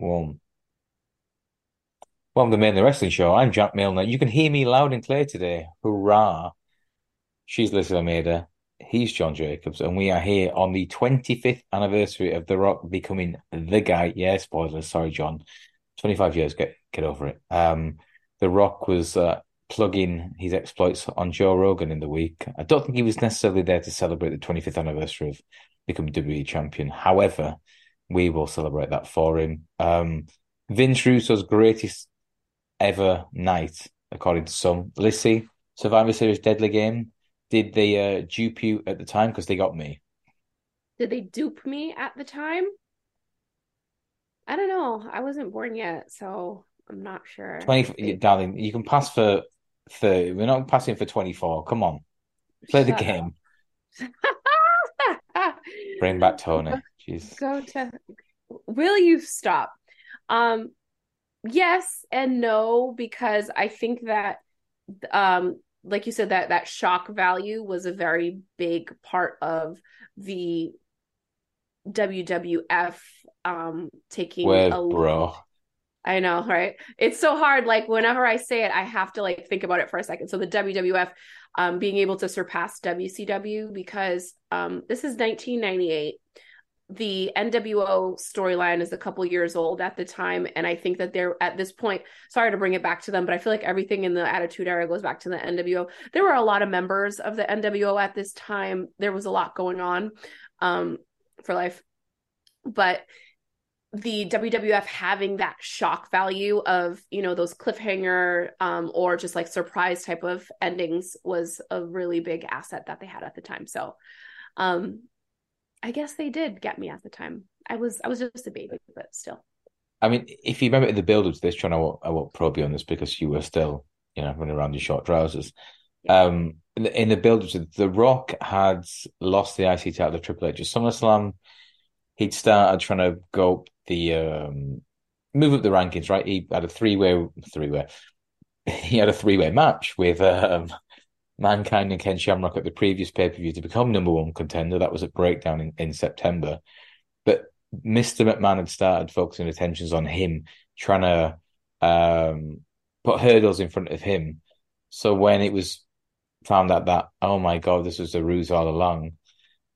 one. Welcome to Mainly Wrestling Show. I'm Jack Milner. You can hear me loud and clear today. Hurrah! She's Liz Almeida. He's John Jacobs, and we are here on the 25th anniversary of The Rock becoming the guy. Yeah, spoilers. Sorry, John. 25 years. Get get over it. Um, The Rock was uh, plugging his exploits on Joe Rogan in the week. I don't think he was necessarily there to celebrate the 25th anniversary of becoming WWE champion. However, we will celebrate that for him. Um, Vince Russo's greatest ever night, according to some. Lissy, Survivor Series Deadly Game. Did they uh, dupe you at the time? Because they got me. Did they dupe me at the time? I don't know. I wasn't born yet, so I'm not sure. 20, darling, you can pass for 30. We're not passing for 24. Come on. Play the game. Bring back Tony. Jeez. Go to Will you stop? Um yes and no because I think that um like you said that that shock value was a very big part of the WWF um taking Where, a bro? I know, right? It's so hard. Like whenever I say it, I have to like think about it for a second. So the WWF um being able to surpass WCW because um this is 1998. The NWO storyline is a couple years old at the time, and I think that they're at this point. Sorry to bring it back to them, but I feel like everything in the Attitude Era goes back to the NWO. There were a lot of members of the NWO at this time. There was a lot going on um, for life, but the WWF having that shock value of you know those cliffhanger um, or just like surprise type of endings was a really big asset that they had at the time. So um, I guess they did get me at the time. I was I was just a baby, but still. I mean, if you remember the build up to this, John, I won't, I won't probe you on this because you were still, you know, running around in short trousers. Yeah. Um, in the, in the build up to The Rock had lost the IC title to Triple H at SummerSlam. He'd started trying to go up the um, move up the rankings, right? He had a three way, three way. He had a three way match with um, Mankind and Ken Shamrock at the previous pay per view to become number one contender. That was at Breakdown in, in September. But Mr. McMahon had started focusing attentions on him, trying to um, put hurdles in front of him. So when it was found out that, oh my God, this was a ruse all along,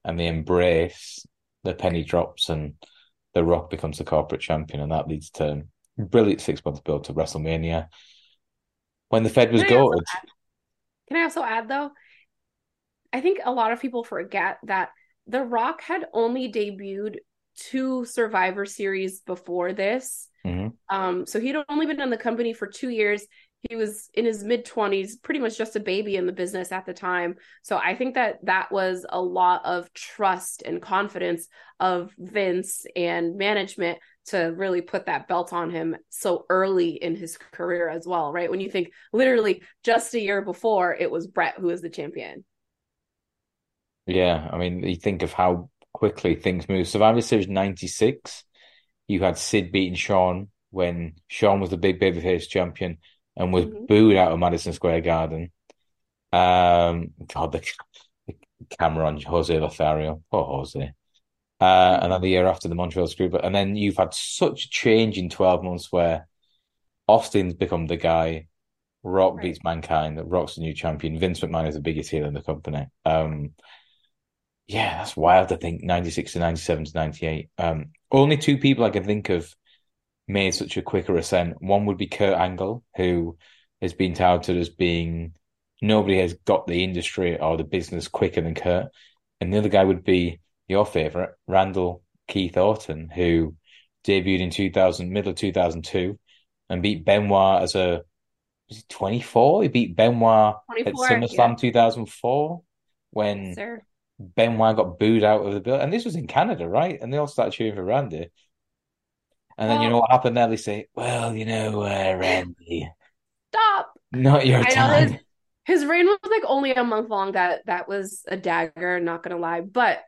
and they embrace, the penny drops and The Rock becomes the corporate champion, and that leads to brilliant six month build to WrestleMania. When the Fed was goaded. Can I also add though? I think a lot of people forget that The Rock had only debuted two Survivor Series before this. Mm-hmm. Um, so he'd only been in the company for two years. He was in his mid 20s, pretty much just a baby in the business at the time. So I think that that was a lot of trust and confidence of Vince and management to really put that belt on him so early in his career as well, right? When you think literally just a year before, it was Bret who was the champion. Yeah, I mean, you think of how quickly things move. Survivor Series 96, you had Sid beating Shawn when Shawn was the big babyface champion and was mm-hmm. booed out of Madison Square Garden. Um, God, the, the camera on Jose Lothario. Poor Jose. Uh, and then the year after the Montreal Screw, But and then you've had such a change in 12 months where Austin's become the guy, Rock right. beats Mankind, Rock's the new champion, Vince McMahon is the biggest heel in the company. Um, yeah, that's wild to think 96 to 97 to 98. Um, only two people I can think of made such a quicker ascent. One would be Kurt Angle, who has been touted as being nobody has got the industry or the business quicker than Kurt. And the other guy would be your favorite, Randall Keith Orton, who debuted in 2000, middle of 2002, and beat Benoit as a was he 24? He beat Benoit at SummerSlam yeah. 2004 when yes, Benoit got booed out of the building. And this was in Canada, right? And they all started cheering for Randy. And then you know what happened there? They say, "Well, you know, uh, Randy, stop, not your I time." His, his reign was like only a month long. That that was a dagger. Not gonna lie, but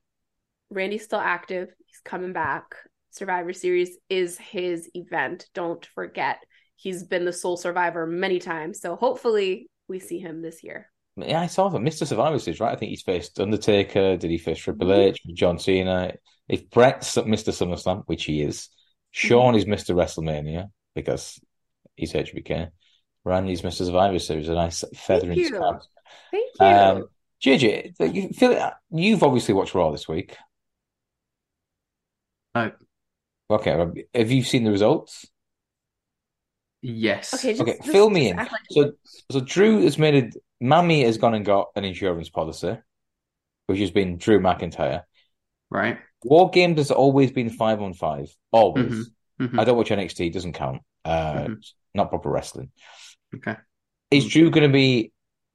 Randy's still active. He's coming back. Survivor Series is his event. Don't forget, he's been the sole survivor many times. So hopefully, we see him this year. Yeah, I saw him. Mr. Survivor Series, right? I think he's faced Undertaker. Did he face Triple mm-hmm. H, John Cena? If Bret's Mr. SummerSlam, which he is, Shawn is Mr. WrestleMania because he's HBK. Randy's Mr. Survivor Series, a nice feather Thank in his you. cap. Thank you. Um, JJ, you feel you've obviously watched Raw this week. No. Okay, have you seen the results? Yes. okay, just, Okay, just- fill me in. like- So, so Drew has made it. Mammy has gone and got an insurance policy, which has been Drew McIntyre. Right. War Games has always been five on five, always. Mhm. I don't watch NXT; it doesn't count. Uh, Mhm. not proper wrestling. Okay. Is Drew going to be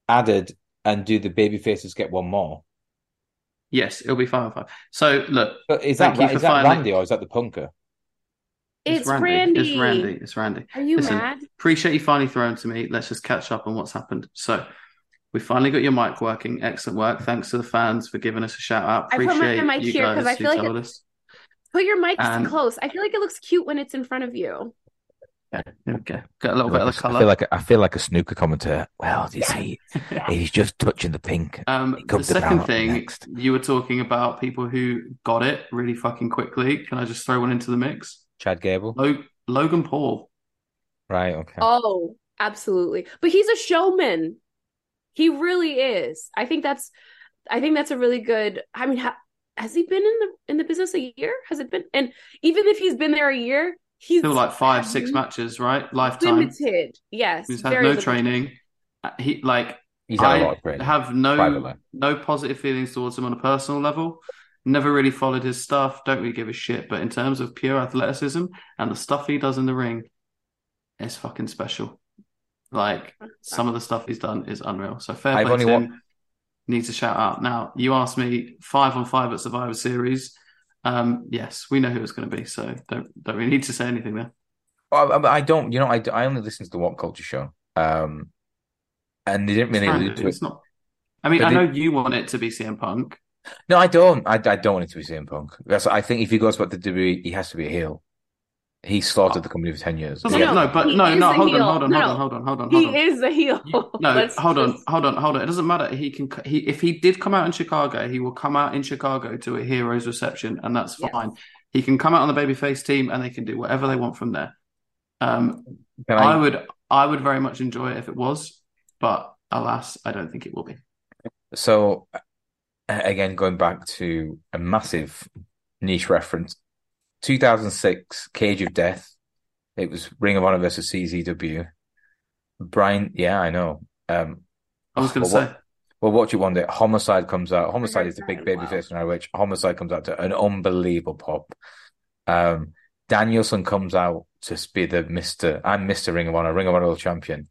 added and do the baby faces get one more? Yes, it'll be five on five. So look, But is Thank that you for is that finally- Randy or is that the Punker? It's Randy. Randy. It's Randy. It's Randy. Are you Listen, mad? Appreciate you finally throwing to me. Let's just catch up on what's happened. So we finally got your mic working. Excellent work. Thanks to the fans for giving us a shout out. Appreciate I put my Appreciate mic you here 'cause guys I feel like it- us. Put your mic And- close. I feel like it looks cute when it's in front of you. Yeah, there we. Got a little bit of the colour. I feel like a, I feel like a snooker commentator. Well, you see, he's just touching the pink. Um, the second thing, next. you were talking about people who got it really fucking quickly. Can I just throw one into the mix? Chad Gable, Lo- Logan Paul. right? Okay. Oh, absolutely. But he's a showman. He really is. I think that's I think that's a really good I mean ha, has he been in the in the business a year? Has it been and even if he's been there a year, he's Still like five, six matches, right? Lifetime. limited. Yes. He's had no limited. training. Uh, He like He's had a I lot of training. have no privately. no positive feelings towards him on a personal level. Never really followed his stuff. Don't really give a shit. But in terms of pure athleticism and the stuff he does in the ring, it's fucking special. Like some of the stuff he's done is unreal. So fair I've play only to wa- him. Needs a shout out. Now you asked me five on five at Survivor Series. Um, yes, we know who it's going to be. So don't don't really need to say anything there. Well, I, I don't. You know, I, I only listen to the What Culture show, um, and they didn't really fine, allude to it's not. I mean, But I they- know you want it to be CM Punk. No, I don't. I, I don't want it to be CM Punk. That's. I think if he goes back to WWE, he has to be a heel. He slaughtered the company for ten years. Doesn't- No, no, no, but he no, no, hold on, hold on, hold on, hold on, hold on, hold He on. is the heel. No, hold on, just- hold on, hold on. It doesn't matter. He can. He if he did come out in Chicago, he will come out in Chicago to a hero's reception, and that's Yes. fine. He can come out on the babyface team, and they can do whatever they want from there. Um, I I, would, I would very much enjoy it if it was, but alas, I don't think it will be. so again, going back to a massive niche reference, 2006 Cage of Death. It was Ring of Honor versus CZW. Brian, yeah, I know. Um, I was going to well, say, what- Well, watch it one day. Homicide comes out. Homicide is the big that baby as face now, which Homicide comes out to an unbelievable pop. Um, Danielson comes out to be the Mister. I'm Mister Ring of Honor, Ring of Honor World Champion.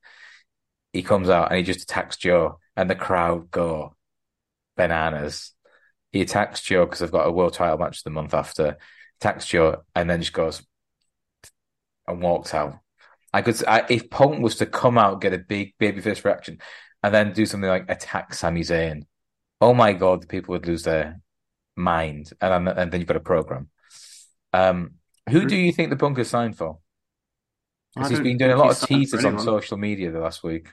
He comes out and he just attacks Joe, and the crowd go bananas. He attacks Joe because they've got a world title match the month after. Attacks Joe and then just goes and walks out. I could, I, if Punk was to come out, get a big babyface reaction, and then do something like attack Sami Zayn, oh my god, the people would lose their mind, and then, and then you've got a program. Um, who do you think the Punk has signed for? Because he's don't been doing a lot of teasers on social media the last week.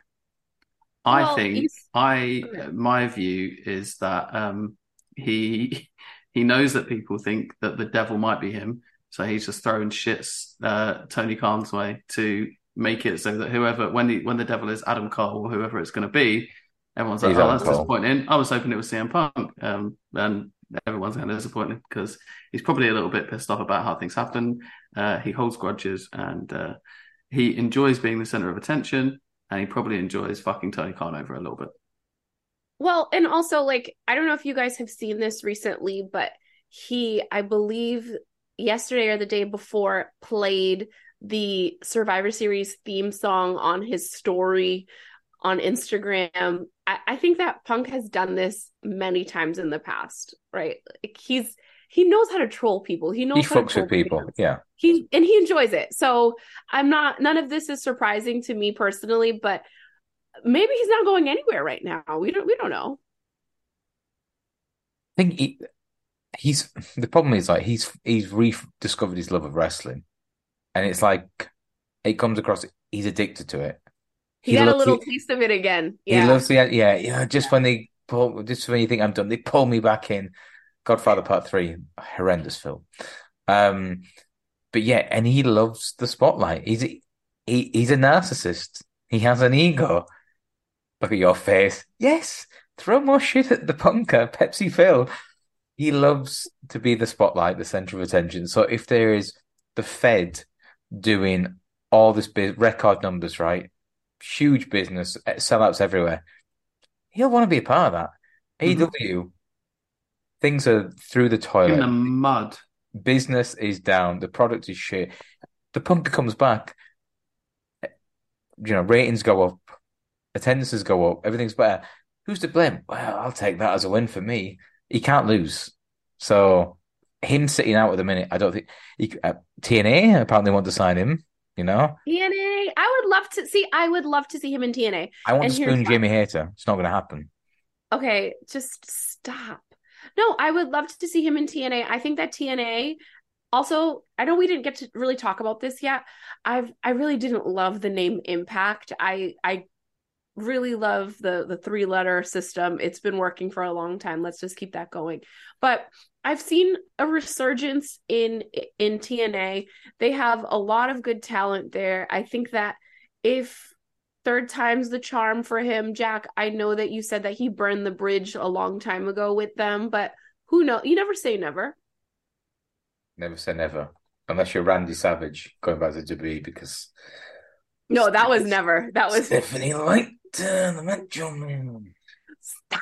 I Well, think he's- I my view is that um he he knows that people think that the devil might be him, so he's just throwing shits uh, Tony Khan's way to make it so that whoever when the when the devil is Adam Cole or whoever it's going to be, everyone's like, He's oh, that's Cole. disappointing. I was hoping it was CM Punk, um, and everyone's kind of disappointed because he's probably a little bit pissed off about how things happen. Uh, he holds grudges and uh, he enjoys being the center of attention and he probably enjoys fucking Tony Khan over a little bit. Well, and also like I don't know if you guys have seen this recently, but he, I believe yesterday or the day before played the Survivor Series theme song on his story on Instagram. I, I think that Punk has done this many times in the past, right? Like he's he knows how to troll people. He knows He how to fucks troll with people. fans. Yeah. He and he enjoys it. So I'm not none of this is surprising to me personally, but maybe he's not going anywhere right now. We don't we don't know. I think he, he's the problem is like he's he's rediscovered his love of wrestling, and it's like it comes across he's addicted to it. He, got a loves little it- taste of it again. He Yeah. loves the yeah yeah. Just when they pull, just when you think I'm done, they pull me back in. Godfather Part Three, horrendous film. Um, but but yeah, and he loves the spotlight. He's he, he's a narcissist. He has an ego. Look at your face. Yes, throw more shit at the punker, Pepsi Phil. He loves to be the spotlight, the center of attention. So if there is the Fed doing all this record numbers, right? Huge business, eh, sellouts everywhere. He'll want to be a part of that. mm-hmm. AEW, things are through the toilet. In the mud. Business is down. The product is shit. The punker comes back. You know, ratings go up, attendances go up, everything's better. Who's to blame? Well, I'll take that as a win for me. He can't lose. So him sitting out at the minute, I don't think he, uh, TNA apparently want to sign him. You know, TNA. I would love to see. I would love to see him in TNA. I want and to spoon Jamie Hayter. It's not going to happen. Okay, just stop. No, I would love to see him in TNA. I think that TNA. Also, I know we didn't get to really talk about this yet. I've I really didn't love the name Impact. I I really love the the three letter system. It's been working for a long time. Let's just keep that going. But i've seen a resurgence in in tna they have a lot of good talent there. I think that if third time's the charm for him jack i know that you said that he burned the bridge a long time ago with them but who knows you never say never. Never say never. Unless you're randy savage going back to WWE because no, that was never. That was Stephanie Light the Macho Man. Stop.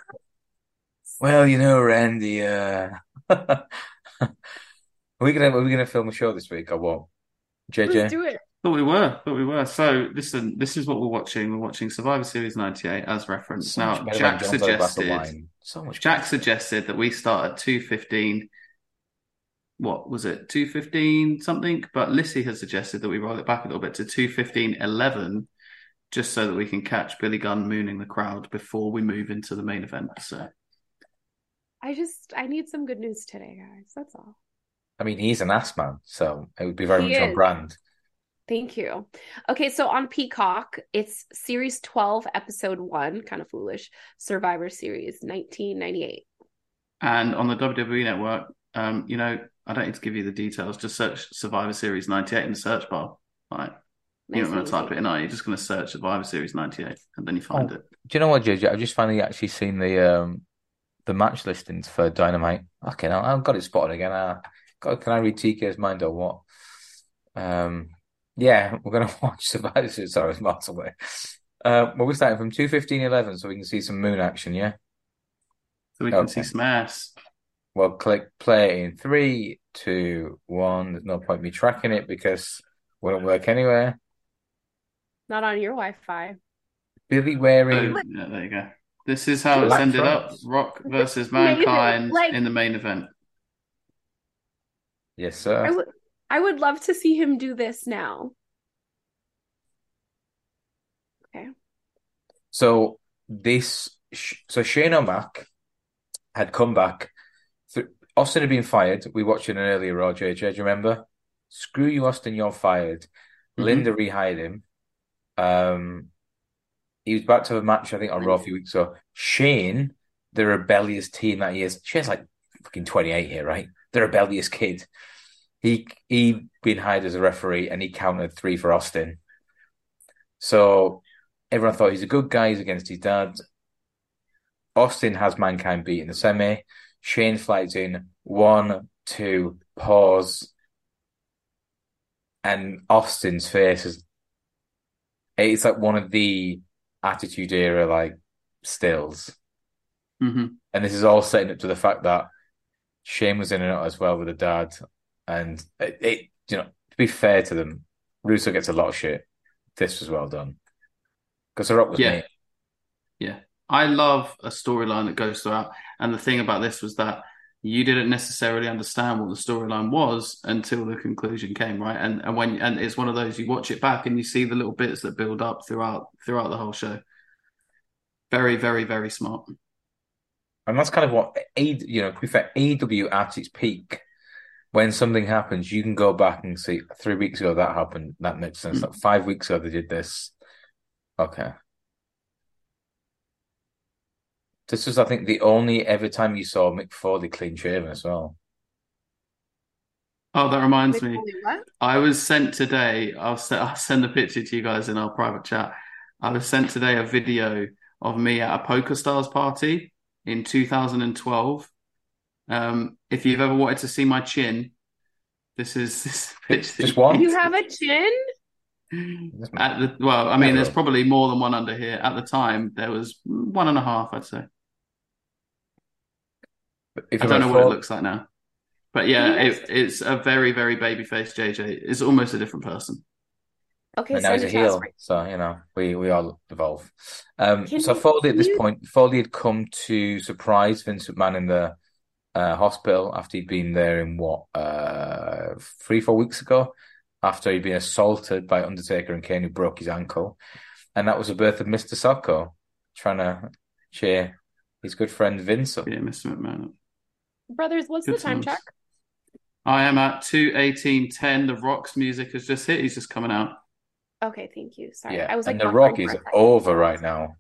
Well, you know, Randy, uh are we gonna are we gonna film a show this week or what? JJ? Let's do it. But we were, but we were. So listen, this is what we're watching. We're watching Survivor Series '98 as reference. So now, Jack suggested. So much Jack better. suggested that we start at two fifteen. What was it? Two fifteen something. But Lissy has suggested that we roll it back a little bit to two fifteen eleven just so that we can catch Billy Gunn mooning the crowd before we move into the main event. So I just I need some good news today, guys. That's all. I mean, he's an ass man, so it would be very he much is. on brand. Thank you. Okay, so on Peacock, it's series 12, episode 1, kind of foolish, Survivor Series 1998. And on the WWE network, um, you know, I don't need to give you the details, just search Survivor Series 98 in the search bar. Right. Nice You're not going to type it in, are you? You're just going to search Survivor Series 98 and then you find oh, it. Do you know what, JJ? I've just finally actually seen the um, the match listings for Dynamite. Okay, now I've got it spotted again. Uh, God, can I read TK's mind or what? Um, yeah, we're going to watch Survivor Series. Sorry, it's miles away. Uh, well, we're starting from 2.15.11 so we can see some moon action, yeah? So we can okay. see some ass. Well, click play in three, two, one. There's no point me tracking it because it won't work anywhere. Not on your Wi-Fi. Billy wearing. Oh, yeah, there you go. This is how it's ended up: Rock versus Mankind like, in the main event. Yes, sir. I would, love to see him do this now. Okay. So this, so Shane O'Mac had come back. Austin had been fired. We watched in an earlier Raw, JJ. Do you remember? Screw you, Austin. You're fired. Mm-hmm. Linda rehired him. Um, he was about to a match, I think, on Raw a few weeks ago. Shane, the rebellious team that he is, Shane's like fucking 28 here, right? The rebellious kid. He he been hired as a referee and he counted three for Austin. So everyone thought he's a good guy, he's against his dad. Austin has mankind beat in the semi. Shane flies in one, two, pause. And Austin's face is it's like one of the attitude era like stills. Mm-hmm. And this is all setting up to the fact that Shane was in it as well with the dad. And it, it, you know, to be fair to them, Russo gets a lot of shit. This was well done. Because they're up with yeah. me. Yeah. I love a storyline that goes throughout. And the thing about this was that you didn't necessarily understand what the storyline was until the conclusion came, right? And and when and it's one of those you watch it back and you see the little bits that build up throughout throughout the whole show. Very, very, very smart. And that's kind of what a you know, to be fair, AEW at its peak. When something happens, you can go back and see three weeks ago that happened. That makes sense. Mm. Like five weeks ago they did this. Okay. This was, I think, the only ever time you saw Mick Foley clean shaven as well. Oh, that reminds me. I was sent today. I'll se- I'll send a picture to you guys in our private chat. I was sent today a video of me at a Poker Stars party in 2012. Um, if you've ever wanted to see my chin, this is this picture. Just one? You have a chin? At the well, I mean, there's probably more than one under here. At the time, there was one and a half, I'd say. If I don't know a what it looks like now, but yeah, it, it's a very, very baby-faced JJ. It's almost a different person. Okay, and now send he's a it to us heel. right- So, you know, we, we all evolve. Um, Can so you- Foley at this you- point, Foley had come to surprise Vince McMahon in the uh, hospital after he'd been there in what, uh, three, four weeks ago, after he'd been assaulted by Undertaker and Kane, who broke his ankle. And that was the birth of Mr. Socko, trying to cheer his good friend Vince up. Yeah, Mr. McMahon. Brothers, what's Good the time times. check? I am at two eighteen ten. The Rock's music has just hit. He's just coming out. Okay, thank you. Sorry. Yeah, I was like and The Rock is over right now.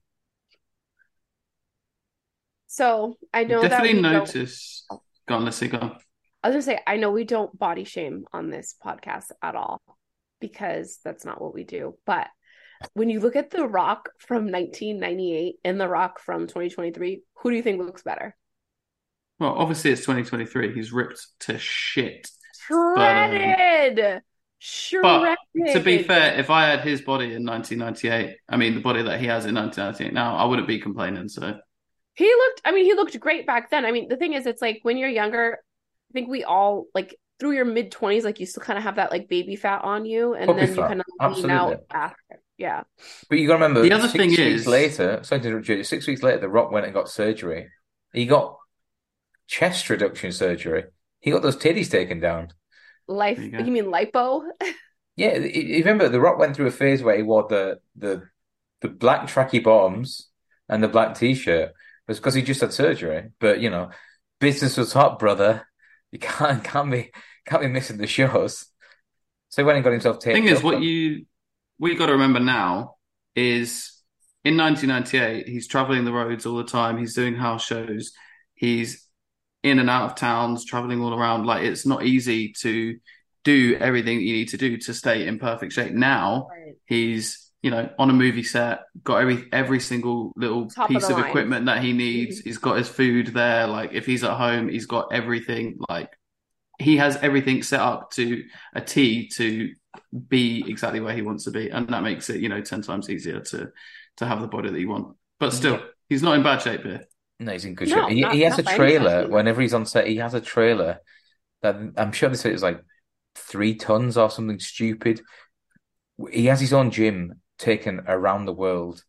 So I know that Definitely we don't, notice. Go on, let's see. Go on. I was gonna say, I know we don't body shame on this podcast at all because that's not what we do. But when you look at The Rock from 1998 and The Rock from 2023, who do you think looks better? Well, obviously it's 2023. He's ripped to shit. um, Shredded. Shredded. To be fair, if I had his body in 1998, I mean the body that he has in 1998 now, I wouldn't be complaining. So He looked, I mean, he looked great back then. I mean, the thing is, it's like when you're younger, I think we all like through your mid 20s, like you still kind of have that like baby fat on you, and Puppy then you kind of lean absolutely. out after. Yeah. But you got to remember, The other six thing weeks is- later, sorry to interrupt you, six weeks later, The Rock went and got surgery. He got chest reduction surgery. He got those titties taken down. Life, you you, mean lipo? Yeah, you you remember The Rock went through a phase where he wore the the the black tracky bottoms and the black t-shirt. It was because he just had surgery. But you know, business was hot, brother. You can't can't be can't be missing the shows. So he went and got himself taped thing is, up. what you we got to remember now is in 1998, he's traveling the roads all the time. He's doing house shows. He's in and out of towns, traveling all around. Like it's not easy to do everything that you need to do to stay in perfect shape. Now Right. he's you know on a movie set, got every every single little Top piece the of equipment that he needs. He's got his food there. Like if he's at home, he's got everything. Like he has everything set up to a T to be exactly where he wants to be, and that makes it you know ten times easier to to have the body that you want. But still, Yeah. he's not in bad shape here. No, he's in good No, shape. He, he has a trailer. stretch. Whenever he's on set, he has a trailer that I'm sure they said it was like three tons or something stupid. He has his own gym taken around the world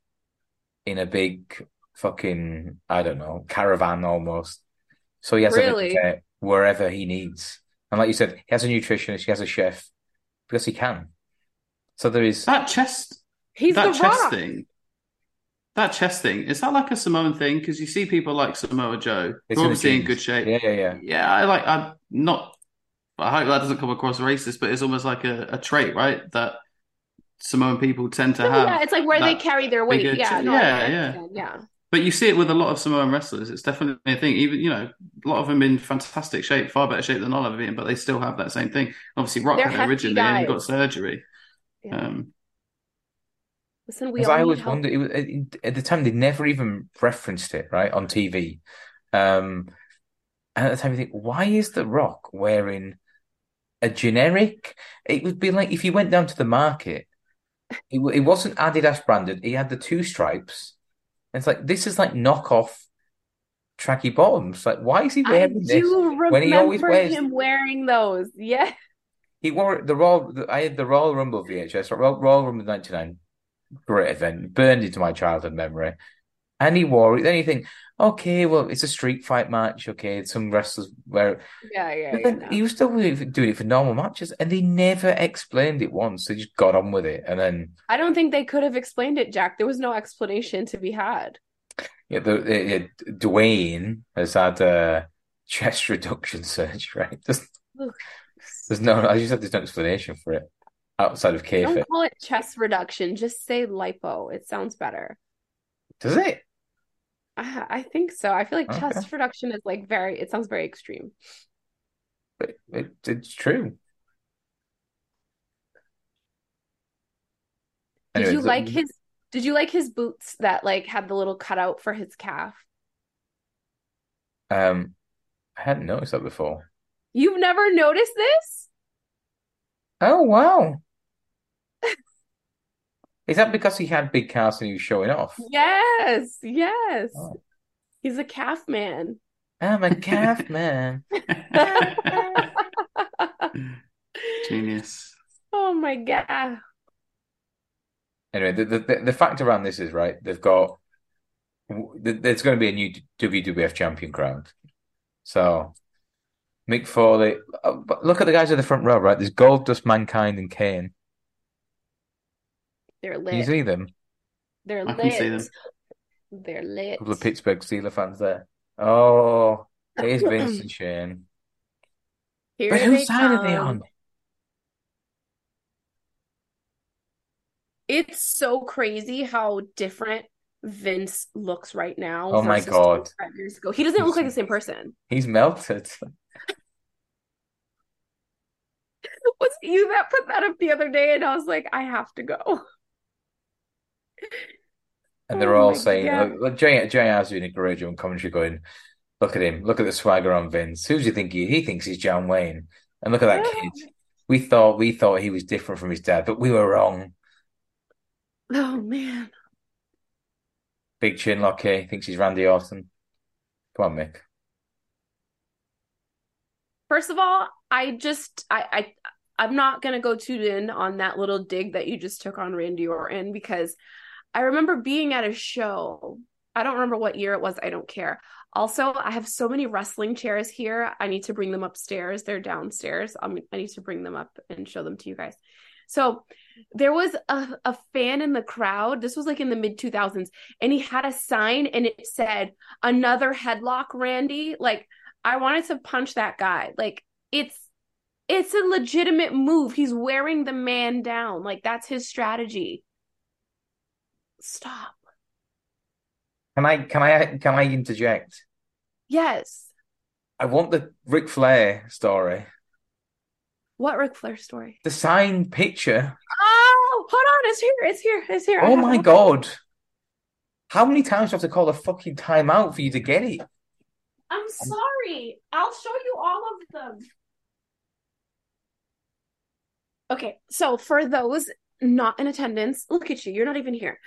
in a big fucking, I don't know, caravan almost. So he has Really? everything there wherever he needs. And like you said, he has a nutritionist, he has a chef because he can. So there is. That chest, He's that the chest rock. thing, that chest thing, is that like a Samoan thing? Because you see people like Samoa Joe, It's who in obviously in good shape. Yeah, yeah, yeah. Yeah, I like. I'm not. I hope that doesn't come across racist, but it's almost like a, a trait, right? That Samoan people tend to No, have. yeah, it's like where they carry their weight. Yeah, ch- no, I yeah, yeah. yeah. But you see it with a lot of Samoan wrestlers. It's definitely a thing. Even you know, a lot of them in fantastic shape, far better shape than I'll ever be in, but they still have that same thing. Obviously, Rock They're had originally, and he got surgery. Yeah. Um, Listen, we I always help. wondered, it was, at at the time they never even referenced it, right, on TV. Um, and at the time you think, why is The Rock wearing a generic? It would be like if you went down to the market, it, it wasn't Adidas branded. He had the two stripes. And it's like this is like knockoff tracky bottoms. Like, why is he I wearing this? do when he always wears- him wearing those. Yeah. He wore the Royal. I had the Royal Rumble VHS. Royal, Royal Rumble '99, great event, burned into my childhood memory. And he wore it. Then you think, okay, well, it's a street fight match. Okay, some wrestlers wear. Yeah, yeah, But yeah. no. he was still doing it for- doing it for normal matches, and they never explained it once. They just got on with it, and then I don't think they could have explained it, Jack. There was no explanation to be had. yeah, the, the, uh, Dwayne has had a chest reduction surgery. Right? There's, there's no. I just said there's no explanation for it outside of kayfabe. Don't call it chest reduction. Just say lipo. It sounds better. Does it? I, I think so. I feel like okay. chest reduction is like very. It sounds very extreme. But it, it's true. Did Anyways, you like his? Did you like his boots that like had the little cutout for his calf? Um, I hadn't noticed that before. You've never noticed this? Oh wow! Is that because he had big calves and he was showing off? Yes, yes. Oh. He's a calf man. I'm a calf man. Genius. Oh my god. Anyway, the, the the the fact around this is right. They've got there's going to be a new WWF champion crowned. So Mick Foley. oh, look at the guys at the front row, right? There's Gold Dust, Mankind, and Kane. They're Can you see them? They're I can see them. They're lit. A lit. couple of Pittsburgh Steelers fans there. Oh, here's Vince and Shane. Here But whose side are they on? It's so crazy how different Vince looks right now Oh my God. 25 years ago. He doesn't look like the same person. He's melted. Was you that put that up the other day? And I was like, I have to go. And they're Oh all saying, God. look, look, J- JR's doing a great job on commentary going, look at him, look at the swagger on Vince. Who do you think he He thinks he's John Wayne. And look at that Yeah. kid. We thought we thought he was different from his dad, but we were wrong. Oh man. Big chin lock Lockie thinks he's Randy Orton. Come on, Mick. First of all, I just I I I'm not gonna go too in on that little dig that you just took on Randy Orton because I remember being at a show. I don't remember what year it was. I don't care. Also, I have so many wrestling chairs here. I need to bring them upstairs. They're downstairs. I'm, I need to bring them up and show them to you guys. So there was a, a fan in the crowd. This was like in the mid 2000s, and he had a sign and it said, Another headlock, Randy. Like, I wanted to punch that guy. Like, it's it's a legitimate move. He's wearing the man down. Like, that's his strategy. Stop. Can I can I can I interject? Yes. I want the Ric Flair story. What Ric Flair story? The signed picture. Oh, hold on. It's here. It's here. It's here. Oh my. God. How many times do I have to call a fucking timeout for you to get it? I'm sorry. I'll show you all of them. Okay, so for those not in attendance, look at you. You're not even here.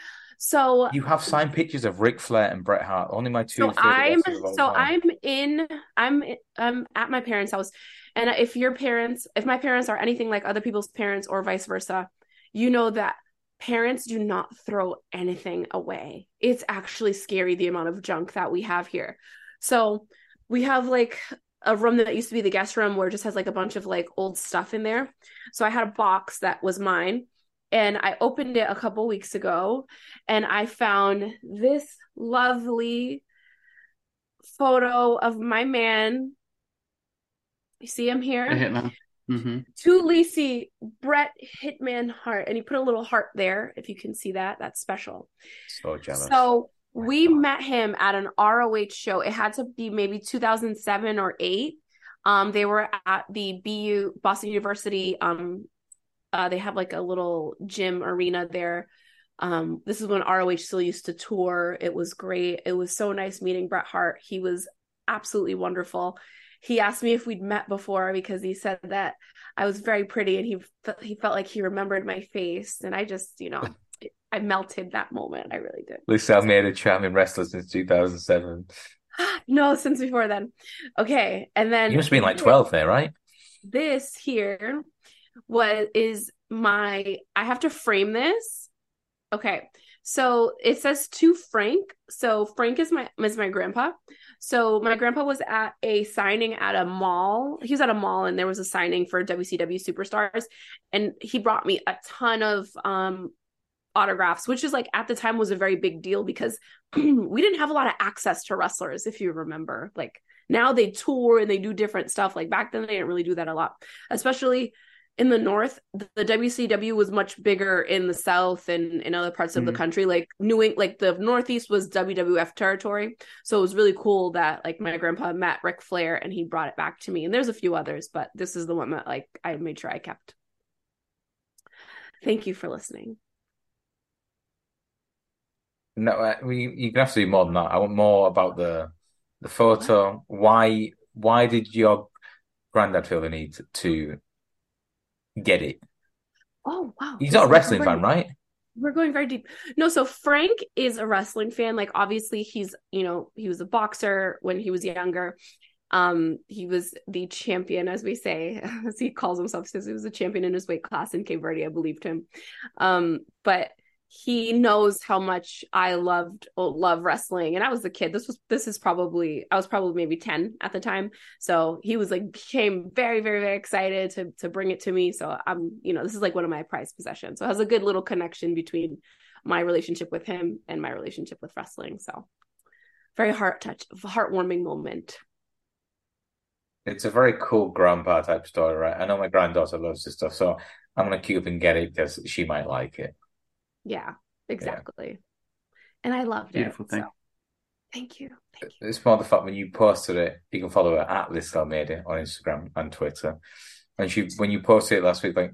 So You have signed pictures of Ric Flair and Bret Hart, only my two so I'm wrestlers of all so time. I'm in I'm I'm at my parents' house, and if your parents, if my parents are anything like other people's parents or vice versa, you know that parents do not throw anything away. It's actually scary the amount of junk that we have here. So we have like a room that used to be the guest room where it just has like a bunch of like old stuff in there. So I had a box that was mine and I opened it a couple weeks ago and I found this lovely photo of my man. You see him here? Hitman. hmm To Lacey, Bret Hitman Hart. And he put a little heart there, if you can see that. That's special. So jealous. So we met him at an ROH show. It had to be maybe 2007 or 8. Um, they were at the BU Boston University. Um, uh, they have like a little gym arena there. Um, this is when ROH still used to tour. It was great. It was so nice meeting Bret Hart. He was absolutely wonderful. He asked me if we'd met before because he said that I was very pretty and he he felt like he remembered my face. And I just, you know, I melted that moment. I really did. Lisa, I've made a charming wrestler since 2007. no, since before then. Okay, and then You must have been like 12 there, right? This here was is my. I have to frame this. Okay, so it says to Frank. So Frank is my is my grandpa. So my grandpa was at a signing at a mall. He was at a mall and there was a signing for WCW superstars, and he brought me a ton of um autographs, which is like at the time was a very big deal because we didn't have a lot of access to wrestlers, if you remember. Like now they tour and they do different stuff. Like back then they didn't really do that a lot, especially in the north. The WCW was much bigger in the south and in other parts of the Mhm. country. Like New England, like the northeast was WWF territory, so it was really cool that like my grandpa met Ric Flair and he brought it back to me. And there's a few others, but this is the one that like I made sure I kept. Thank you for listening. No, uh, we, you can have to do more than that. I want more about the the photo. Why why did your granddad feel the need to get it? Oh wow. He's not a wrestling fan, right? We're going very deep. No, so Frank is a wrestling fan. Like obviously he's, you know, he was a boxer when he was younger. Um, he was the champion, as we say, as he calls himself, says he was a champion in his weight class in Cape Verde. I believed him. Um, but he knows how much I loved oh, love wrestling. And I was a kid. This was this is probably I was probably maybe 10 at the time. So he was like became very very very excited to to bring it to me. So I'm you know this is like one of my prized possessions. So it has a good little connection between my relationship with him and my relationship with wrestling. So very heart touch heartwarming moment. It's a very cool grandpa type story right? I know my granddaughter loves this stuff so I'm gonna keep and get it because she might like it yeah, exactly. Yeah. And I loved Beautiful it. thing. So. Thank you. Thank you. It's more the fact when you posted it, you can follow her at Liz Almeida on Instagram and Twitter. And she, when you posted it last week, like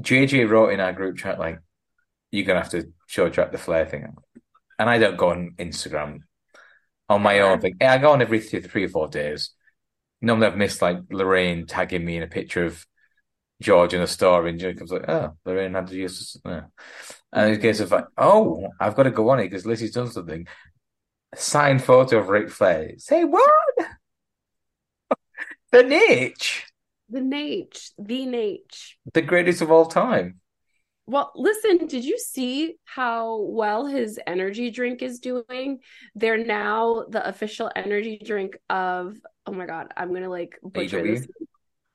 JJ wrote in our group chat, like, you're gonna have to show Jack the Flair thing. And I don't go on Instagram on my own thing. I go on every three, three or four days. Normally I've missed like Lorraine tagging me in a picture of George and a store, and Jacob's like, "Oh, Lorraine had to use," yeah. and in case of like, "Oh, I've got to go on it because Lizzie's done something." Signed photo of Ric Flair. Say what? the niche. The niche. The niche. The greatest of all time. Well, listen, did you see how well his energy drink is doing? They're now the official energy drink of oh my god, I'm gonna like butcher AEW? this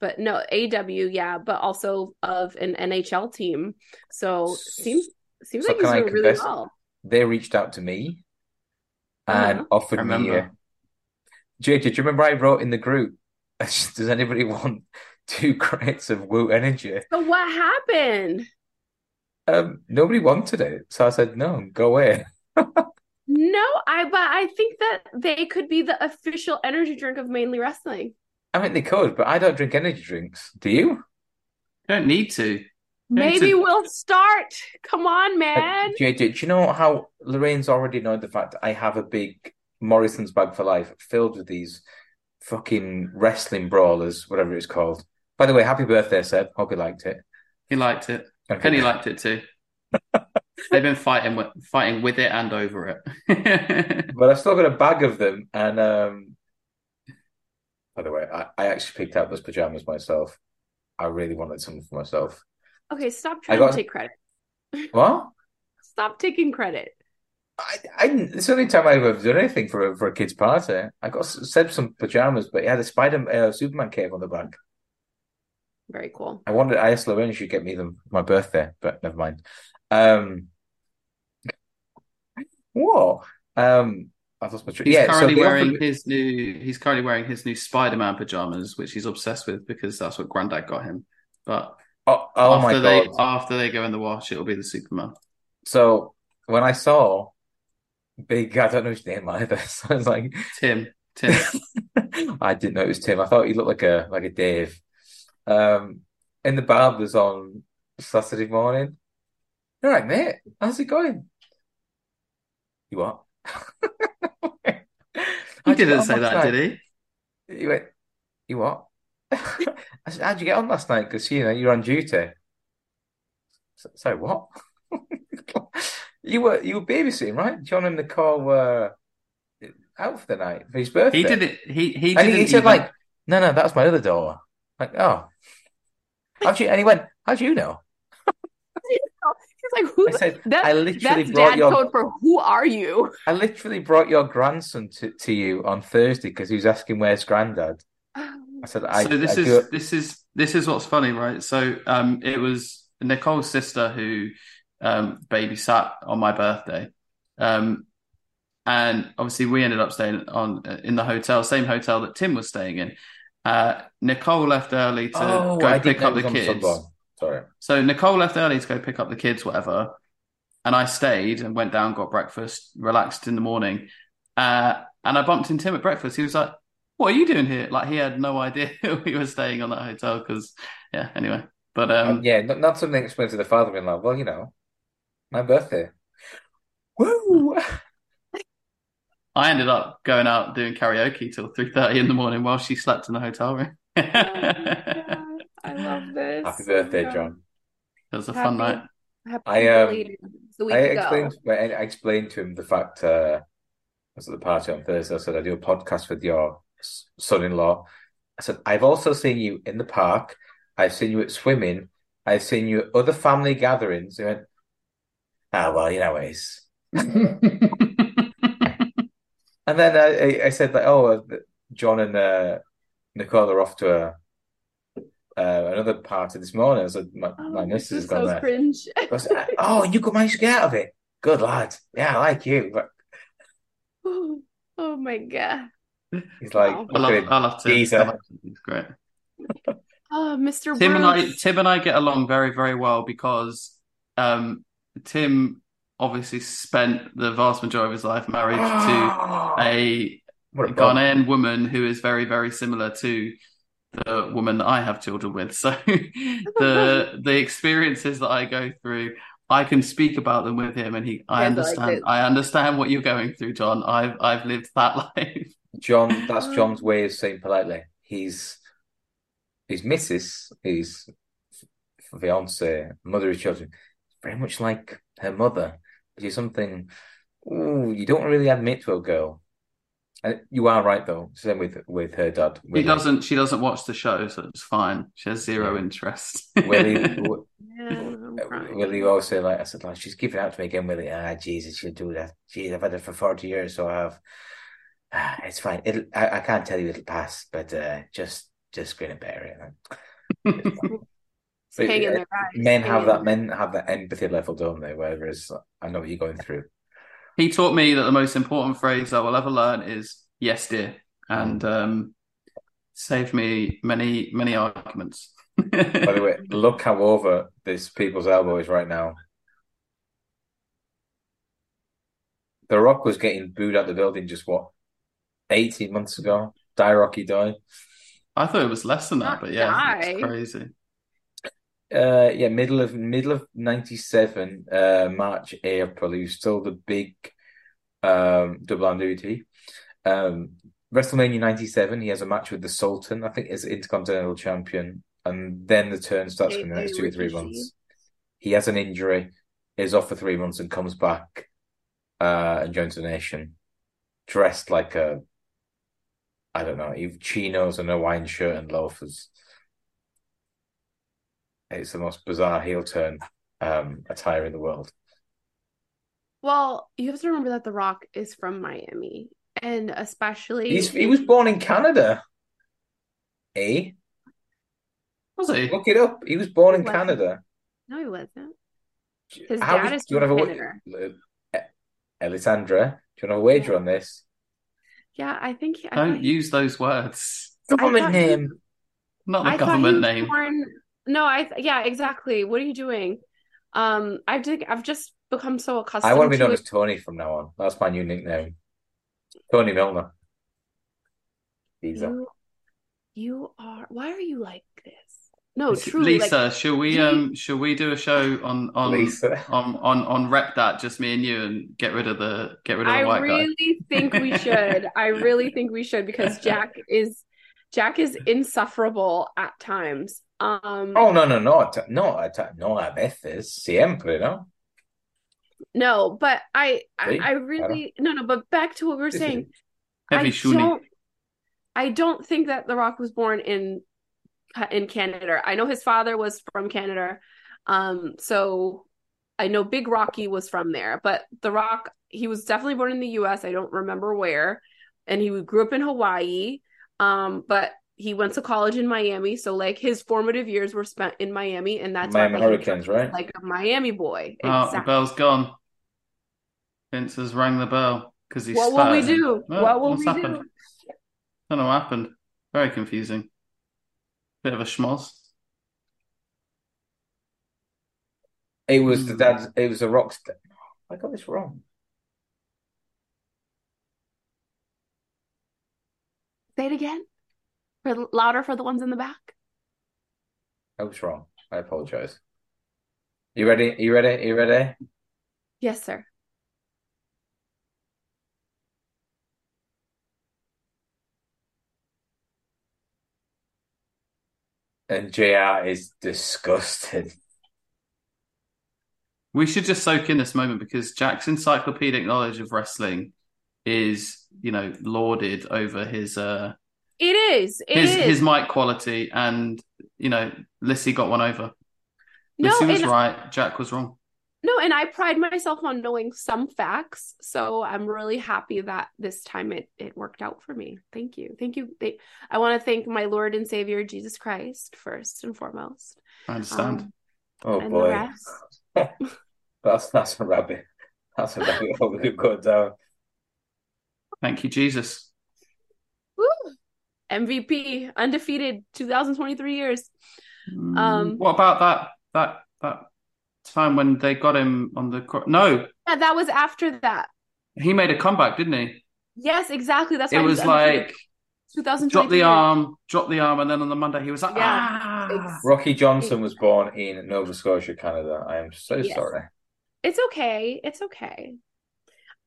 but no AEW, yeah, but also of an NHL team. So seems seems so like he's doing really well. They reached out to me and uh-huh. offered me. A... Jay, did you remember I wrote in the group? Does anybody want two crates of Woo Energy? So what happened? Um, nobody wanted it, so I said no, go away. no, I but I think that they could be the official energy drink of mainly wrestling. I mean, they could, but I don't drink energy drinks. Do you? You don't need to. Maybe to... we'll start. Come on, man. Uh, JJ, do you know how Lorraine's already known the fact that I have a big Morrison's bag for life filled with these fucking wrestling brawlers, whatever it's called. By the way, happy birthday, Seb. Hope you liked it. He liked it. Okay. Penny liked it too. They've been fighting with fighting with it and over it. but I've still got a bag of them, and um, by the way. I, I actually picked out those pajamas myself. I really wanted some for myself. Okay, stop trying got... to take credit. What? stop taking credit. I, I it's the only time I've ever done anything for a, for a kid's party. I got said some pajamas, but it had a Spider uh, Superman cape on the back. Very cool. I wanted. I asked Lorraine if she'd get me them for my birthday, but never mind. Um, what? Um, Lost He's yeah, currently so wearing his new. He's currently wearing his new Spider-Man pajamas, which he's obsessed with because that's what Granddad got him. But oh, oh after my they, god! After they go in the wash, it'll be the Superman. So when I saw Big, I don't know his name either. So I was like Tim. Tim. I didn't know it was Tim. I thought he looked like a like a Dave. Um, in the barbers on Saturday morning. All right, mate. How's it going? You what? he didn't say that, night? did he? He went, "You what?" I said, "How'd you get on last night? Because you know you're on duty." So, so what? you were you were babysitting, right? John and Nicole were out for the night for his birthday. He did it. He he. And he, he said even... like, "No, no, that's my other daughter." Like, oh, how'd you? And he went, "How'd you know?" Like, who? I said, that, I literally brought dad your code for who are you? I literally brought your grandson to, to you on Thursday because he was asking where's granddad. I said, I, so this I is this is this is what's funny, right? So um, it was Nicole's sister who um, babysat on my birthday, um, and obviously we ended up staying on in the hotel, same hotel that Tim was staying in. Uh, Nicole left early to oh, go pick up the kids. Sorry. So Nicole left early to go pick up the kids, whatever. And I stayed and went down, got breakfast, relaxed in the morning. Uh, and I bumped into him at breakfast. He was like, What are you doing here? Like, he had no idea we were staying on that hotel because, yeah, anyway. But um, um, yeah, not, not something explained to the father in law. Well, you know, my birthday. Woo! I ended up going out doing karaoke till three thirty in the morning while she slept in the hotel room. Oh it Yeah, I love this. Happy birthday, Yeah. John. It was a fun night. Happy I, um, belated. Week I explained, I explained to him the fact uh, I was at the party on Thursday. I said I do a podcast with your son-in-law. I said I've also seen you in the park. I've seen you at swimming. I've seen you at other family gatherings. He went, ah, well, you know it is. And then I, I- I said like, oh, uh, John and uh, Nicole are off to a uh, another party this morning. I said my, Oh, my this missus is has gone so there. cringe. I said, oh, you could manage to get out of it. Good lad. Yeah, I like you. But Oh my god. he's like, Wow. I look at love, him. I love Tim. Geezer. I love Tim. He's great. Oh, Mr. Tim and I, Tim and I get along very, very well because um, Tim obviously spent the vast majority of his life married to a a. Ghanaian woman who is very, very similar to the woman that I have children with. So the the experiences that I go through, I can speak about them with him, and he. I Yes, understand. this. I understand what you're going through, John. I've I've lived that life. John, that's uh, John's way of saying politely. He's his missus, his f- fiance, mother of children, very much like her mother, which is something ooh, you don't really admit to a girl. And you are right though. Same with with her dad. She doesn't. She doesn't watch the show, so it's fine. She has zero Yeah. interest. Willie, w- Yeah, I'm crying. Willie always like I said, like she's giving out to me again, Willie. Ah, Jesus, she'll do that. Jeez, I've had it for forty years, so I have. Ah, it's fine. It'll. I, I can't tell you it'll pass, but uh, just just grin and bear it. It's hanging there, guys. Men have that. Men have that empathy level, don't they? Whereas I know what you're going through. He taught me that the most important phrase I will ever learn is "Yes, dear," and um, saved me many many arguments. By the way, look how over this people's elbow is right now. The Rock was getting booed out of the building just what, eighteen months ago. Die Rocky die. I thought it was less than that, Not but yeah, die. it's crazy. Uh, yeah, middle of middle of '97, uh, March, April. He was still the big um, double WWE. Um, WrestleMania '97, he has a match with the Sultan, I think, as Intercontinental Champion, and then the turn starts in the next two or three months. He has an injury, is off for three months, and comes back uh, and joins the nation, dressed like a, I don't know, chinos and a wine shirt and loafers. It's the most bizarre heel turn um, attire in the world. Well, you have to remember that The Rock is from Miami, and especially He's he was born in Canada. Eh? Was he? Look it up. He was born in wasn't. Canada. no, he wasn't. His How dad was- is do you want to from have a Canada. wa- uh, Alessandra, do you want to have a wager on this? Yeah, I think he, I Don't thought use those words. Government thought he- name. Not the I thought he government was name. born. No, I yeah, exactly. What are you doing? Um, I've did, I've just become so accustomed I want to be known to as Tony from now on. That's my new nickname. Tony Milner. Lisa. you. You are. Why are you like this? No, truly, Lisa, like shall we you- um shall we do a show on on Lisa. on on on rep that just me and you and get rid of the get rid of the I white guy. I really think we should. I really think we should because Jack is Jack is insufferable at times. Um, Oh, no, no, no. No, no a veces. Siempre, ¿no? no, but I, I, I really no, no. But back to what we were Sí, saying. I shuni. don't. I don't think that The Rock was born in in Canada. I know his father was from Canada, um, so I know Big Rocky was from there. But The Rock, he was definitely born in the U.S. I don't remember where, and he grew up in Hawaii. Um, but he went to college in Miami, so like his formative years were spent in Miami, and that's Miami why like, Hurricanes, right? Like a Miami boy, Oh, the bell's gone. Vince has rang the bell because he's What will we do? Well, what will what's we happened? do? don't know what happened. Very confusing. Bit of a schmoz. It was the Hmm. dad. It was a rock. St- I got this wrong. Say it again, for louder for the ones in the back. I was wrong. I apologize. You ready? You ready? You ready? Yes, sir. And JR is disgusted. We should just soak in this moment because Jack's encyclopedic knowledge of wrestling is, you know, lauded over his uh it is. It his is. his mic quality, and you know, Lissy got one over. no, Lissy was and, right. Jack was wrong. no, and I pride myself on knowing some facts, so I'm really happy that this time it it worked out for me. Thank you, thank you. They, I want to thank my Lord and Savior Jesus Christ first and foremost. I understand. Um, Oh boy. That's that's a rabbit. That's a rabbit hole we could go down. Thank you, Jesus. Woo! MVP, undefeated, 2023 years. Mm, Um, what about that that that time when they got him on the cro- no? Yeah, that was after that. He made a comeback, didn't he? Yes, exactly. That's It why he was like 2023 drop the arm, drop the arm, and then on the Monday he was like, Yeah, ah. ex- Rocky Johnson was born in Nova Scotia, Canada. I am so Yes. sorry. It's okay. It's okay.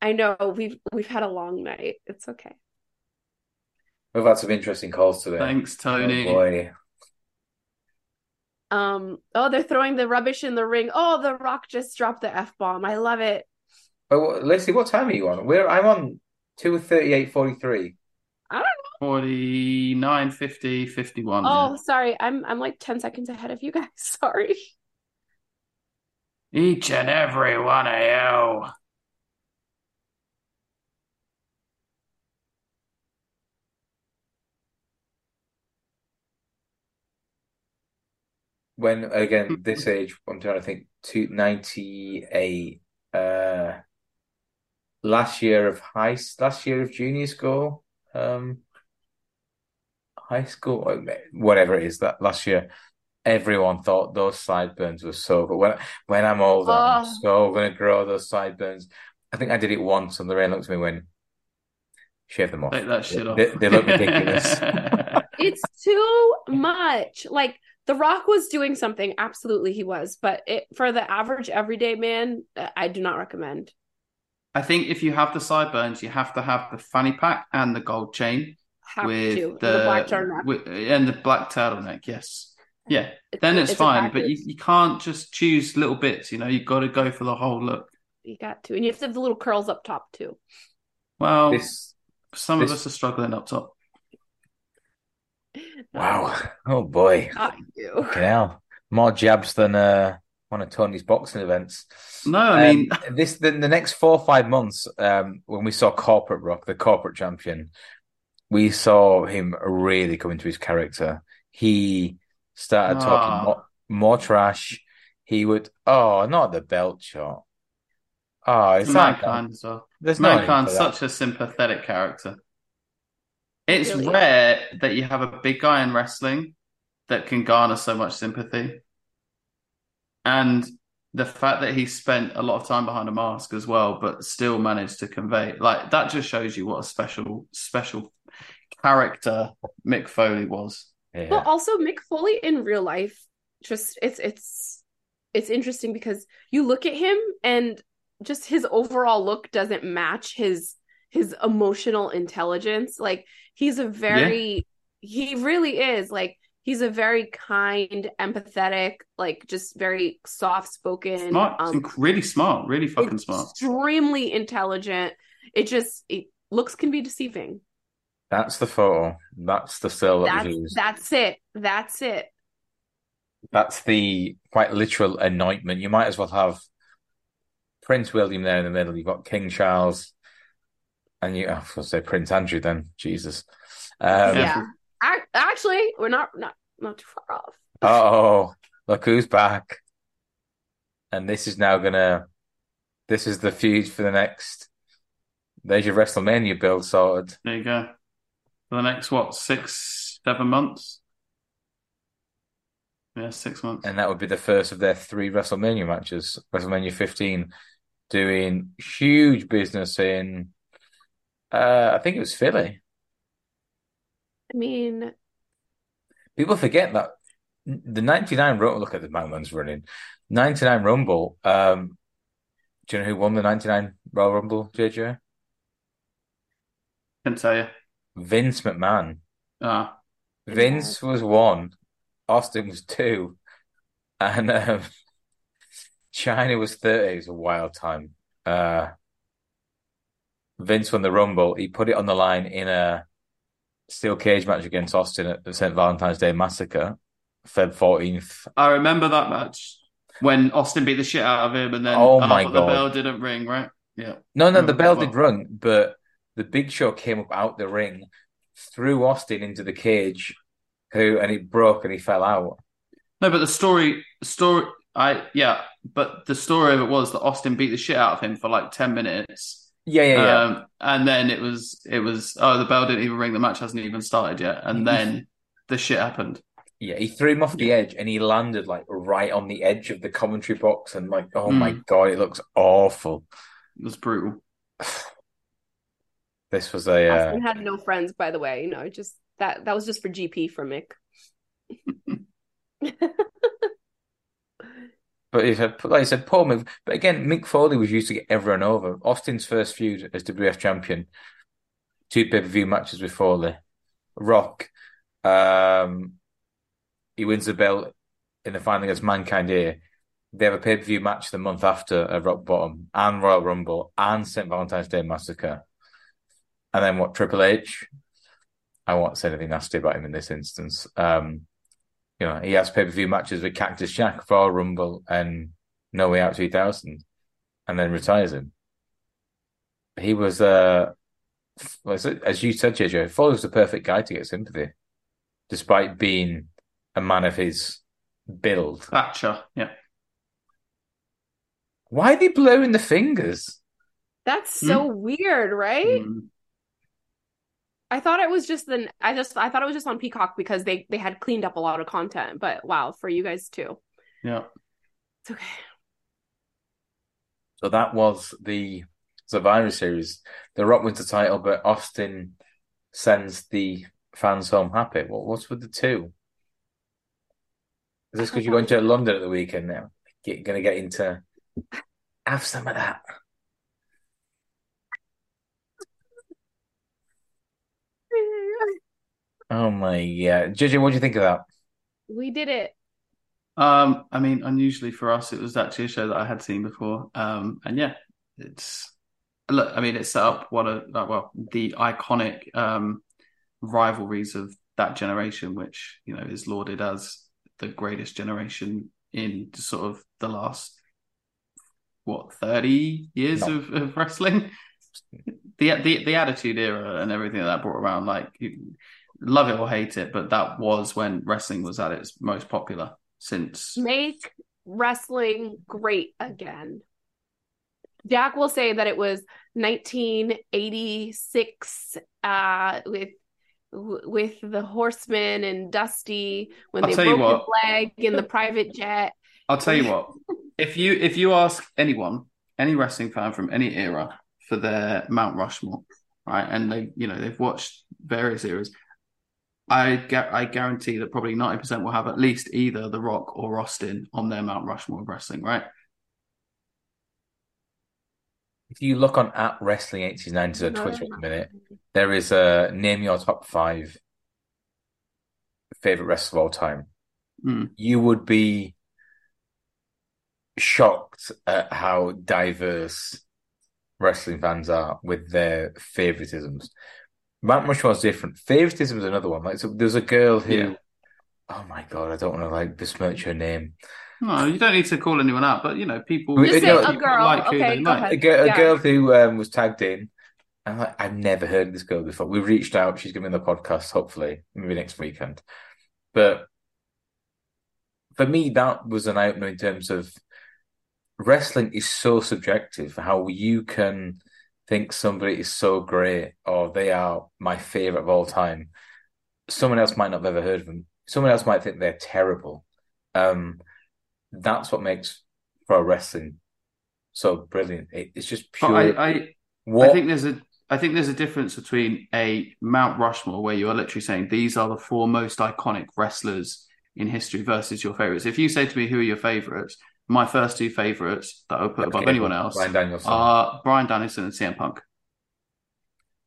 I know we've we've had a long night. It's okay. We've had some interesting calls today. Thanks, Oh Tony. boy. Um. Oh, they're throwing the rubbish in the ring. Oh, The Rock just dropped the f bomb. I love it. But what, Lacey, what time are you on? We're I'm on two thirty eight forty three. 49, 50, 51. Oh, yeah. sorry. I'm I'm like ten seconds ahead of you guys. Sorry. Each and every one of you. When again, this age, I'm trying to think. Two ninety eight. Uh, last year of high, last year of junior school, um, high school, whatever it is. That last year, everyone thought those sideburns were so. But when when I'm older, I'm Oh. so gonna grow those sideburns. I think I did it once, and Lorraine looked at me and went, "Shave them off." Take that shit off. They, they look ridiculous. It's too much. Like The Rock was doing something. Absolutely, he was. But it, for the average everyday man, uh, I do not recommend. I think if you have the sideburns, you have to have the fanny pack and the gold chain Have with to. And the, the black turtleneck. with- and the black turtleneck. Yes, yeah. It's- Then it's, a fine, but you, you can't just choose little bits. You know, you've got to go for the whole look. You got to, and you have to have the little curls up top too. Well, This some of us are struggling up top. Wow, oh boy, Not you. fucking hell, more jabs than uh one of Tony's boxing events. No, I Um, mean, this the, the next four or five months, um, when we saw Corporate Rock, the corporate champion, we saw him really come into his character. He started talking Ah. more, more trash. He would, oh, not the belt shot. Oh, it's not. mankind as well. There's no need Mankind's for such a sympathetic character. It's Really? rare that you have a big guy in wrestling that can garner so much sympathy. And the fact that he spent a lot of time behind a mask as well, but still managed to convey like that just shows you what a special, special character Mick Foley was. Yeah. But also Mick Foley in real life, just it's it's it's interesting because you look at him and just his overall look doesn't match his his emotional intelligence. Like he's a very he really is like he's a very kind, empathetic, like just very soft spoken, Smart, um, really smart, really fucking smart. extremely intelligent. It just it, looks can be deceiving. That's the photo. That's the still that was That's used. that's it. That's it. That's the quite literal anointment. You might as well have Prince William there in the middle. You've got King Charles, and you, I was going to say Prince Andrew then. Jesus. Um, yeah. Ac- Actually, we're not not not too far off. Oh, look who's back. And this is now gonna, this is the feud for the next, there's your WrestleMania build sorted. There you go. For the next what, six, seven months? Yeah, six months. And that would be the first of their three WrestleMania matches. WrestleMania 15 doing huge business in, uh, I think it was Philly. I mean, People forget that the 99 Rumble, look at the man man's running. 99 Rumble, um, do you know who won the 99 Royal Rumble, JJ? Can tell you. Vince McMahon. Ah, Vince was one Austin was two, and um, Chyna was thirty. It was a wild time. Uh, Vince won the Rumble. He put it on the line in a steel cage match against Austin at the St. Valentine's Day Massacre, Feb 14th. I remember that match when Austin beat the shit out of him, and then Oh my but the bell didn't ring, right? Yeah. No, no, the bell that did ring, but the Big Show came up out the ring, threw Austin into the cage, who and it broke and he fell out. No, but the story, story, I yeah, but the story of it was that Austin beat the shit out of him for like ten minutes, Yeah, yeah, yeah. um, and then it was it was oh the bell didn't even ring, the match hasn't even started yet, and then the shit happened. Yeah, he threw him off the edge and he landed like right on the edge of the commentary box and like, oh my Mm. God, it looks awful. It was brutal. This was a uh, had no friends, by the way. You know, just that that was just for GP for Mick. but like I said, Paul Mick but again, Mick Foley was used to get everyone over. Austin's first feud as WF champion, two pay-per-view matches with Foley. Rock, um he wins the belt in the final against Mankind here. They have a pay-per-view match the month after at Rock Bottom and Royal Rumble and St. Valentine's Day Massacre. And then what, Triple H? I won't say anything nasty about him in this instance. Um, you know, he has pay-per-view matches with Cactus Jack, Royal Rumble, and No Way Out 2000, and then retires him. He was, uh, as you said, JJ, Foley was the perfect guy to get sympathy, despite being a man of his build. Thatcher, yeah. Why are they blowing the fingers? That's so weird, right? Mm. I thought it was just the I just I thought it was just on Peacock because they they had cleaned up a lot of content. But wow, for you guys too. Yeah. It's okay. So that was the Survivor Series. The Rock wins the title, but Austin sends the fans home happy. What, what's with the two? Is this because you're going to London at the weekend now? Get, gonna get into have some of that. Oh my yeah, JJ, what do you think of that? We did it. Um, I mean, unusually for us, it was actually a show that I had seen before. Um, and yeah, it's look. I mean, it set up one of like, well the iconic um rivalries of that generation, which you know is lauded as the greatest generation in sort of the last what thirty years No. of, of wrestling. The the the Attitude Era and everything that, that brought around, like you love it or hate it, but that was when wrestling was at its most popular since Make wrestling great again. Jack will say that it was 1986 uh, with with the Horsemen and Dusty when I'll they broke his leg in the private jet. I'll tell you what. If you if you ask anyone, any wrestling fan from any era for their Mount Rushmore, right, and they you know they've watched various eras, I get I guarantee that probably ninety percent will have at least either The Rock or Austin on their Mount Rushmore of wrestling, right? If you look on at Wrestling 80s 90s on Twitter at the minute, there is a name your top five favorite wrestlers of all time. Mm. You would be shocked at how diverse wrestling fans are with their favoritisms. Mount Rushmore is different. Favoritism is another one. Like so there's a girl who, Yeah. oh my god, I don't want to like besmirch her name. No, you don't need to call anyone out, but you know people. Just Just say no, a girl. like who okay, they go like. ahead. A girl, a Yeah. girl who um, was tagged in. I'm like, I've never heard of this girl before. We reached out. She's going to be on the podcast, hopefully, maybe next weekend. But for me, that was an opener in terms of wrestling is so subjective. How you can think somebody is so great or they are my favorite of all time. Someone else might not have ever heard of them. Someone else might think they're terrible. Um, that's what makes pro wrestling so brilliant. It, it's just But pure. I, I what I think there's a I think there's a difference between a Mount Rushmore where you are literally saying these are the four most iconic wrestlers in history versus your favorites. If you say to me who are your favorites, my first two favorites that I would put above anyone else Bryan Danielson. are Bryan Danielson and CM Punk.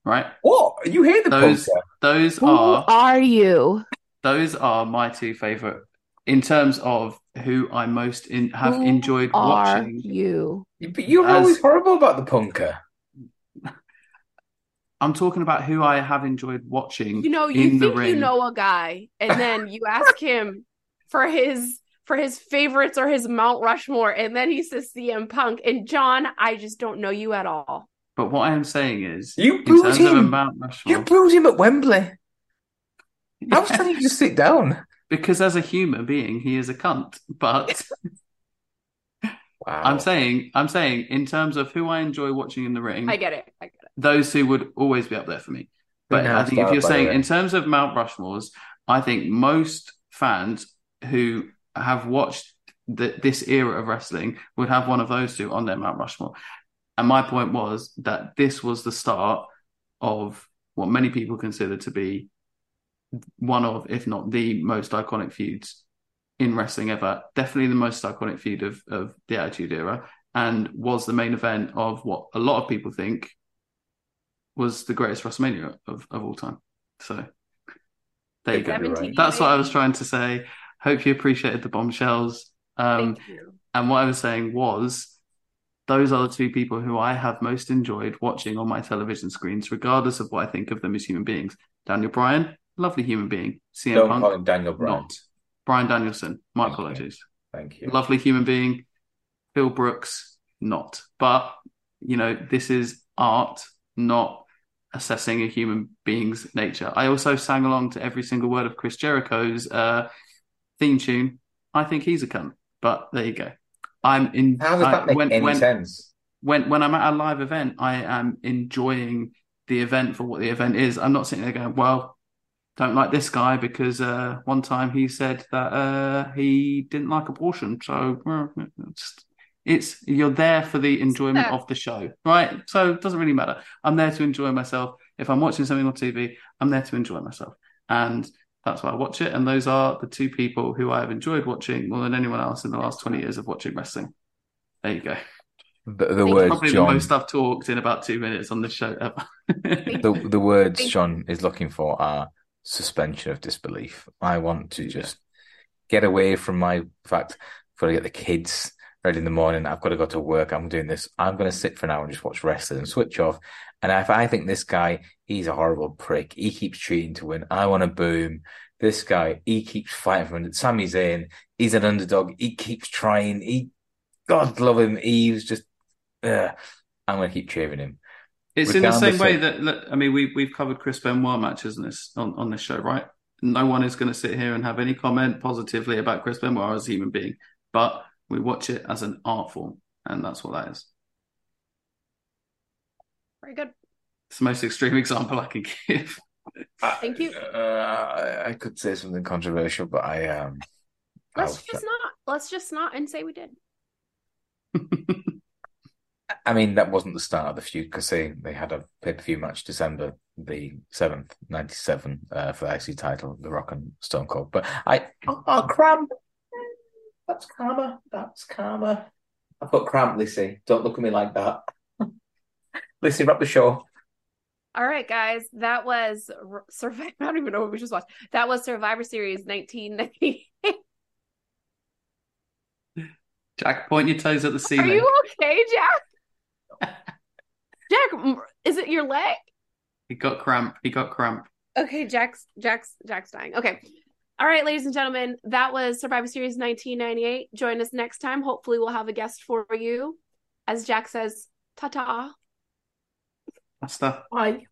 Right? what? You hear the Those poster? those Who are are you? those are my two favorite in terms of who I most in, have Who enjoyed Are watching, you? But you're As- always horrible about the punker. I'm talking about who I have enjoyed watching. You know, you in the think you know a guy, and then you ask him for his for his favorites or his Mount Rushmore, and then he says CM Punk. And John, I just don't know you at all. But what I am saying is, You booed terms of a him. Mount Rushmore, You booed him at Wembley. I was telling you to sit down. because as a human being, he is a cunt. But Wow. I'm saying, I'm saying, in terms of who I enjoy watching in the ring, I get it. I get it. those two would always be up there for me. But Good I think if you're star, by the saying way. in terms of Mount Rushmores, I think most fans who have watched the, this era of wrestling would have one of those two on their Mount Rushmore. And my point was that this was the start of what many people consider to be one of, if not the most iconic feuds in wrestling ever. Definitely the most iconic feud of, of the Attitude Era, and was the main event of what a lot of people think was the greatest WrestleMania of, of all time. So there you go. Right. That's what I was trying to say. Hope you appreciated the bombshells. Um, Thank you. and what I was saying was, those are the two people who I have most enjoyed watching on my television screens, regardless of what I think of them as human beings. Daniel Bryan, lovely human being. CM Don't Punk, call him Daniel Bryan. not. Bryan Danielson, my Thank you. apologies. Thank you. Lovely human being. Phil Brooks, not. But, you know, this is art, not assessing a human being's nature. I also sang along to every single word of Chris Jericho's uh, theme tune. I think he's a cunt, but there you go. I'm in. How does I- that make when, any when, sense? when when I'm at a live event, I am enjoying the event for what the event is. I'm not sitting there going, "Well, don't like this guy because uh, one time he said that uh, he didn't like abortion." So well, it's, it's you're there for the enjoyment Yeah. of the show, right? So it doesn't really matter. I'm there to enjoy myself. If I'm watching something on TV, I'm there to enjoy myself, and that's why I watch it. And those are the two people who I have enjoyed watching more than anyone else in the last 20 years of watching wrestling. There you go. The, the words, Probably John. the most I've talked in about two minutes on this show ever. the the words John is looking for are suspension of disbelief. I want to just get away from my fact. I've got to get the kids ready in the morning. I've got to go to work. I'm doing this. I'm going to sit for an hour and just watch wrestling and switch off. And if I think this guy, he's a horrible prick. He keeps cheating to win. I want to boom. This guy, he keeps fighting for it. Sami Zayn, he's an underdog. He keeps trying. He, God love him. He was just, I'm going to keep cheering him. It's in the same way that, look, I mean, we, we've covered Chris Benoit matches on this, on, on this show, right? No one is going to sit here and have any comment positively about Chris Benoit as a human being, but we watch it as an art form, and that's what that is. Very good. It's the most extreme example I can give. Thank you. Uh, I, I could say something controversial, but I um. Let's I'll- just not. Let's just not and say we did. I mean, that wasn't the start of the feud because they, they had a pay per view match December the seventh, ninety seven, uh, for the IC title, The Rock and Stone Cold. But I oh, oh cramp. That's karma. That's karma. I've got cramp, Lissy. Don't look at me like that. Lissy, wrap the show. All right, guys. That was Survivor. I don't even know what we just watched. That was Survivor Series 1990. Jack, point your toes at the ceiling. Are you okay, Jack? Jack, is it your leg? He got cramp. He got cramp. Okay, Jack's Jack's Jack's dying. Okay. All right, ladies and gentlemen, that was Survivor Series 1998. Join us next time. Hopefully, we'll have a guest for you. As Jack says, ta ta. That's the Bye.